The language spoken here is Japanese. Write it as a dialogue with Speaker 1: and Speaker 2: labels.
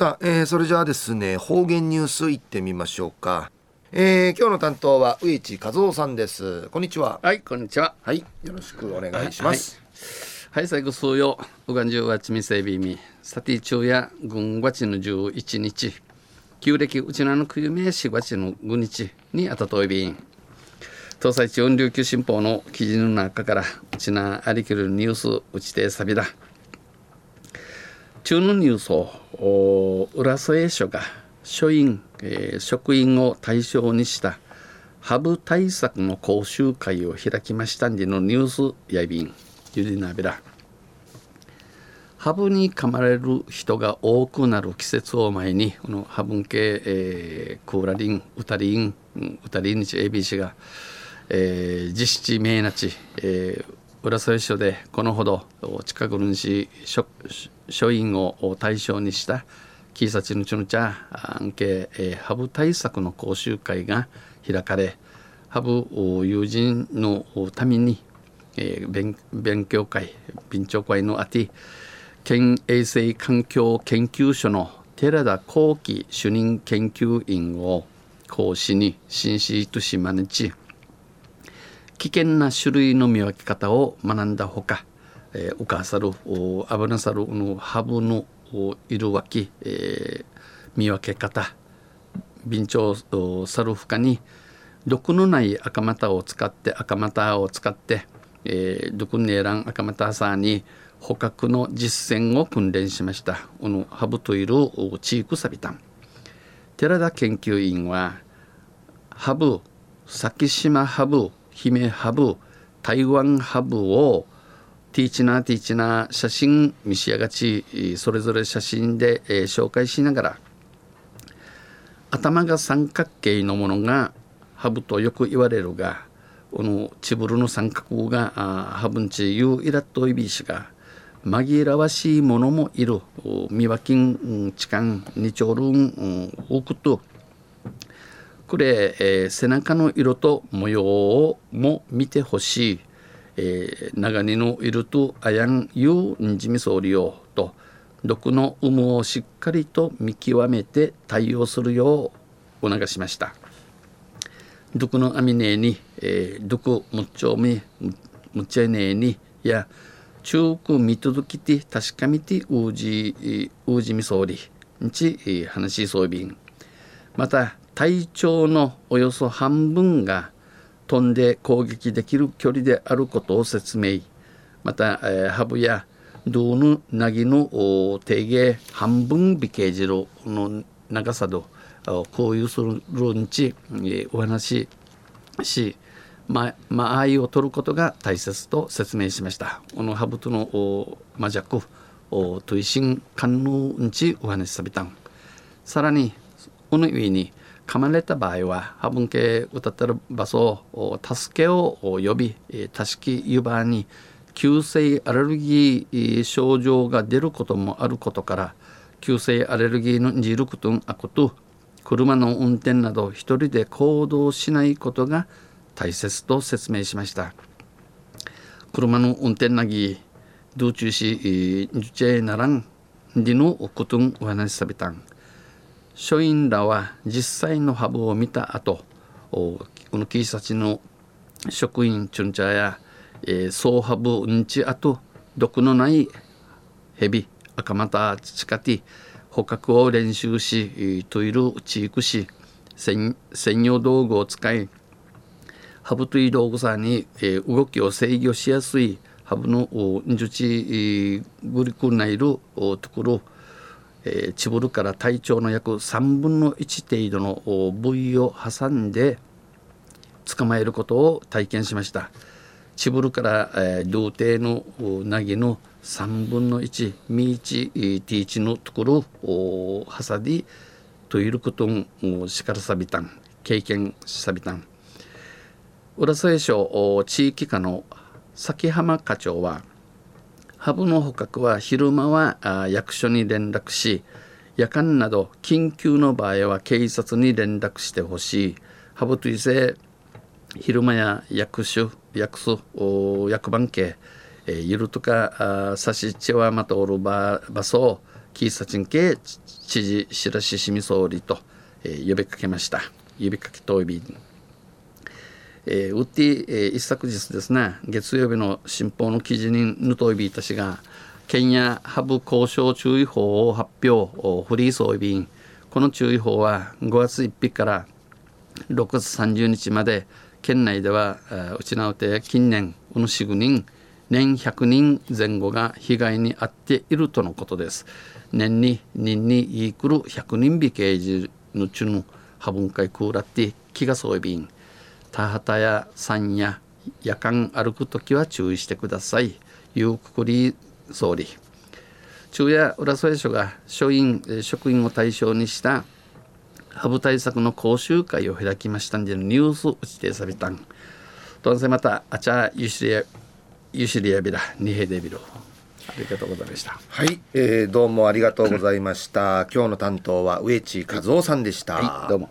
Speaker 1: さあ、えー、それじゃあですね方言ニュースいってみましょうか。えー、今日の担当は上地和夫さんです。こんにちは。
Speaker 2: はいこんにちは。
Speaker 1: はいよろしくお願いします。
Speaker 2: はい、はい、最後数曜うがんじゅうわちみせびみ。さて昼夜軍月の11日。旧暦うちなのくゆめし月の5日にあたといびん。東西地方琉球新報の記事の中からうちなありきるニュースうちてさびだ中のニュースを浦添署が署員、えー、職員を対象にしたハブ対策の講習会を開きましたんでのニュースやびん。ゆりなべらハブに噛まれる人が多くなる季節を前にこのハブン系、えー、クーラリンウタリンウタリン日 ABC が、えー、実施名なち、えー、浦添署でこのほど近くの市署員を対象にしたキーサチヌチュヌチャアンケ、えー、ハブ対策の講習会が開かれハブ友人のために、えー、勉勉強会備長会のあて県衛生環境研究所の寺田幸喜主任研究員を講師に新市都市マネチ危険な種類の見分け方を学んだほか、えー、うかさるお危なさるのハブのいるわき、えー、見分け方備長サルフカに毒のない赤股を使って赤股を使って、えー、毒ネーラン赤股さに捕獲の実践を訓練しました。このハブといるチークサビタン寺田研究員はハブ先島ハブ姫ハブ台湾ハブをティーチナーティーチナー写真見しやがちそれぞれ写真で、えー、紹介しながら頭が三角形のものがハブとよく言われるがこのチブルの三角がハブンチユーイラットイビーシが紛らわしいものもいる。見分けん痴漢二丁ルン多くとこれ、えー、背中の色と模様をも見てほしい、えー、長荷の色とあやんゆうんじみそうりよと毒の有無をしっかりと見極めて対応するよう促しました。毒の網ねえに、えー、毒むっちょみむっちゃいねえにや中く見届きて確かめてうじうじみそうり。んち話しそうびんまた体長のおよそ半分が飛んで攻撃できる距離であることを説明。また、えー、ハブやドゥヌナギの定芸半分美形汁の長さとこういうするんち、えー、お話しままあ愛を取ることが大切と説明しました。このハブとの魔弱推進官能んちお話しさびた。んさらにこの上に噛まれた場合はハブン系歌ってる場所を助けを呼びたしき湯葉に急性アレルギー症状が出ることもあることから急性アレルギーのジルクトンアコと車の運転など一人で行動しないことが大切と説明しました。車の運転なぎ道中しジュチェならんでのことんお話しさびたん。署員らは実際のハブを見た後このキーサチの職員チュンチャや、えー、総ハブうんちあと毒のないヘビ赤股チカティ捕獲を練習しトイルチークし専用道具を使いハブという道具さんに、えー、動きを制御しやすいハブのんじゅちグリクナイルところえー、チブルから体長の約3分の1程度の部位を挟んで捕まえることを体験しました。チブルから、えー、童貞のナギの3分の1ミーチティーチのところを挟んといることをしからさびたん経験さびたん。浦添省地域課の崎浜課長はハブの捕獲は昼間は役所に連絡し夜間など緊急の場合は警察に連絡してほしい。ハブといせ昼間や役所役所役番系ゆるとかさしちはまたおる場場所キーサチン系知事白石市民総理と、呼びかけました。呼びかけといびえー、ウッディ、えー、一昨日ですね月曜日の新報の記事にヌトイビーたちが県やハブ交渉注意報を発表フリー総備員この注意報は5月1日から6月30日まで県内ではうちなうて近年うぬしぐ人年100人前後が被害に遭っているとのことです。年に人にいくる100人びけいじぬちゅぬハブン会クーラって気がそういびん田畑や山や夜間歩く時は注意してください。ゆうくくり総理。昼夜浦添署が署員職員を対象にしたハブ対策の講習会を開きましたんでニュースうちてさびたん。どんせまたあちゃゆしりやゆしりやびらにへでびろありがとうございました。
Speaker 1: はい、えー、どうもありがとうございました。今日の担当は植地和夫さんでした、
Speaker 2: はい、どうも